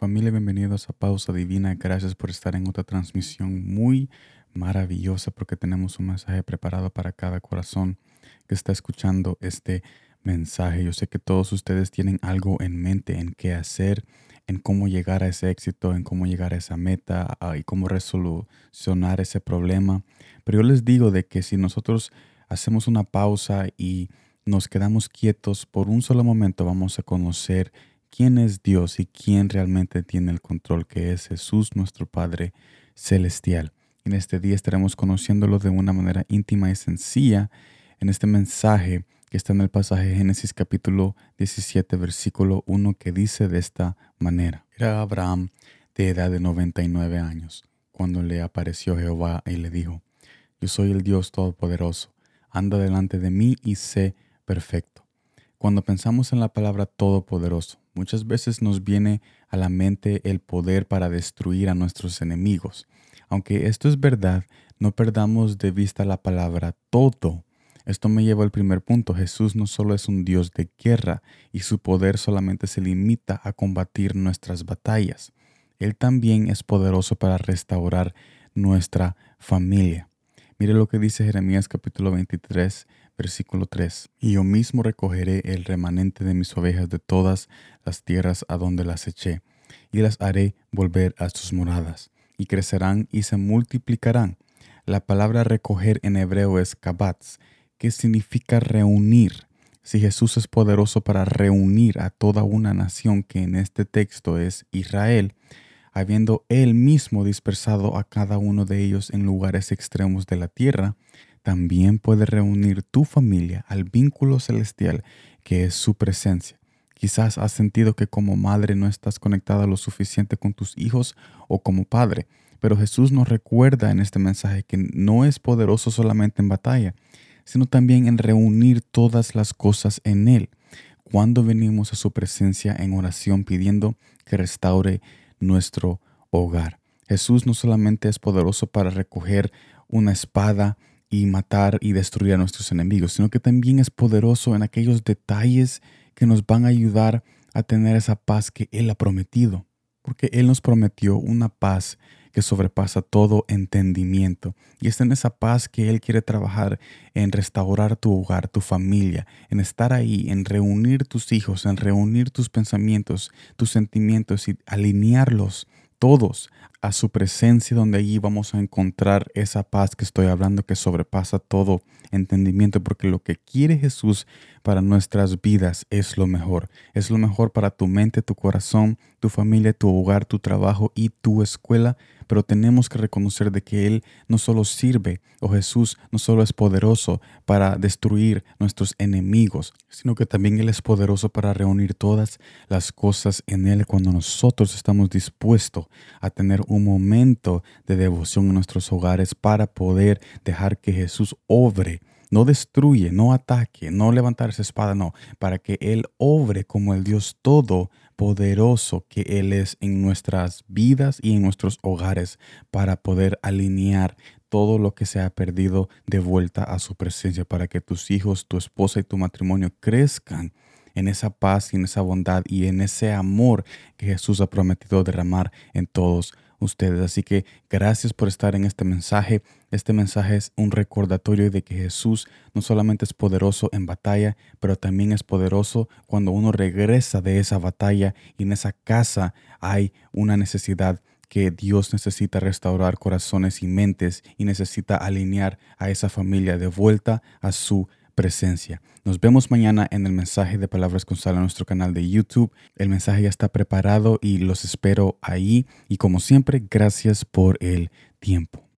Familia, bienvenidos a Pausa Divina. Gracias por estar en otra transmisión muy maravillosa porque tenemos un mensaje preparado para cada corazón que está escuchando este mensaje. Yo sé que todos ustedes tienen algo en mente en qué hacer, en cómo llegar a ese éxito, en cómo llegar a esa meta y cómo resolucionar ese problema. Pero yo les digo de que si nosotros hacemos una pausa y nos quedamos quietos por un solo momento, vamos a conocer quién es Dios y quién realmente tiene el control, que es Jesús nuestro Padre Celestial. En este día estaremos conociéndolo de una manera íntima y sencilla en este mensaje que está en el pasaje de Génesis capítulo 17 versículo 1 que dice de esta manera. Era Abraham de edad de 99 años cuando le apareció Jehová y le dijo, yo soy el Dios Todopoderoso, anda delante de mí y sé perfecto. Cuando pensamos en la palabra Todopoderoso, Muchas veces nos viene a la mente el poder para destruir a nuestros enemigos. Aunque esto es verdad, no perdamos de vista la palabra todo. Esto me lleva al primer punto. Jesús no solo es un Dios de guerra y su poder solamente se limita a combatir nuestras batallas. Él también es poderoso para restaurar nuestra familia. Mire lo que dice Jeremías capítulo 23, versículo 3. Y yo mismo recogeré el remanente de mis ovejas de todas las tierras a donde las eché, y las haré volver a sus moradas, y crecerán y se multiplicarán. La palabra recoger en hebreo es kabatz, que significa reunir. Si Jesús es poderoso para reunir a toda una nación que en este texto es Israel, habiendo él mismo dispersado a cada uno de ellos en lugares extremos de la tierra, también puede reunir tu familia al vínculo celestial que es su presencia. Quizás has sentido que como madre no estás conectada lo suficiente con tus hijos o como padre, pero Jesús nos recuerda en este mensaje que no es poderoso solamente en batalla, sino también en reunir todas las cosas en Él. Cuando venimos a su presencia en oración pidiendo que restaure nuestro hogar. Jesús no solamente es poderoso para recoger una espada y matar y destruir a nuestros enemigos, sino que también es poderoso en aquellos detalles que nos van a ayudar a tener esa paz que Él ha prometido, porque Él nos prometió una paz que sobrepasa todo entendimiento. Y es en esa paz que Él quiere trabajar en restaurar tu hogar, tu familia, en estar ahí, en reunir tus hijos, en reunir tus pensamientos, tus sentimientos y alinearlos todos a su presencia donde allí vamos a encontrar esa paz que estoy hablando que sobrepasa todo entendimiento porque lo que quiere Jesús para nuestras vidas es lo mejor. Es lo mejor para tu mente, tu corazón, tu familia, tu hogar, tu trabajo y tu escuela pero tenemos que reconocer de que Él no solo sirve, o Jesús no solo es poderoso para destruir nuestros enemigos, sino que también Él es poderoso para reunir todas las cosas en Él cuando nosotros estamos dispuestos a tener un momento de devoción en nuestros hogares para poder dejar que Jesús obre. No destruye, no ataque, no levantar esa espada, no, para que Él obre como el Dios todopoderoso que Él es en nuestras vidas y en nuestros hogares, para poder alinear todo lo que se ha perdido de vuelta a su presencia, para que tus hijos, tu esposa y tu matrimonio crezcan en esa paz y en esa bondad y en ese amor que Jesús ha prometido derramar en todos ustedes. Así que gracias por estar en este mensaje. Este mensaje es un recordatorio de que Jesús no solamente es poderoso en batalla, pero también es poderoso cuando uno regresa de esa batalla y en esa casa hay una necesidad que Dios necesita restaurar corazones y mentes y necesita alinear a esa familia de vuelta a su presencia. Nos vemos mañana en el mensaje de Palabras con Sal nuestro canal de YouTube. El mensaje ya está preparado y los espero ahí. Y como siempre, gracias por el tiempo.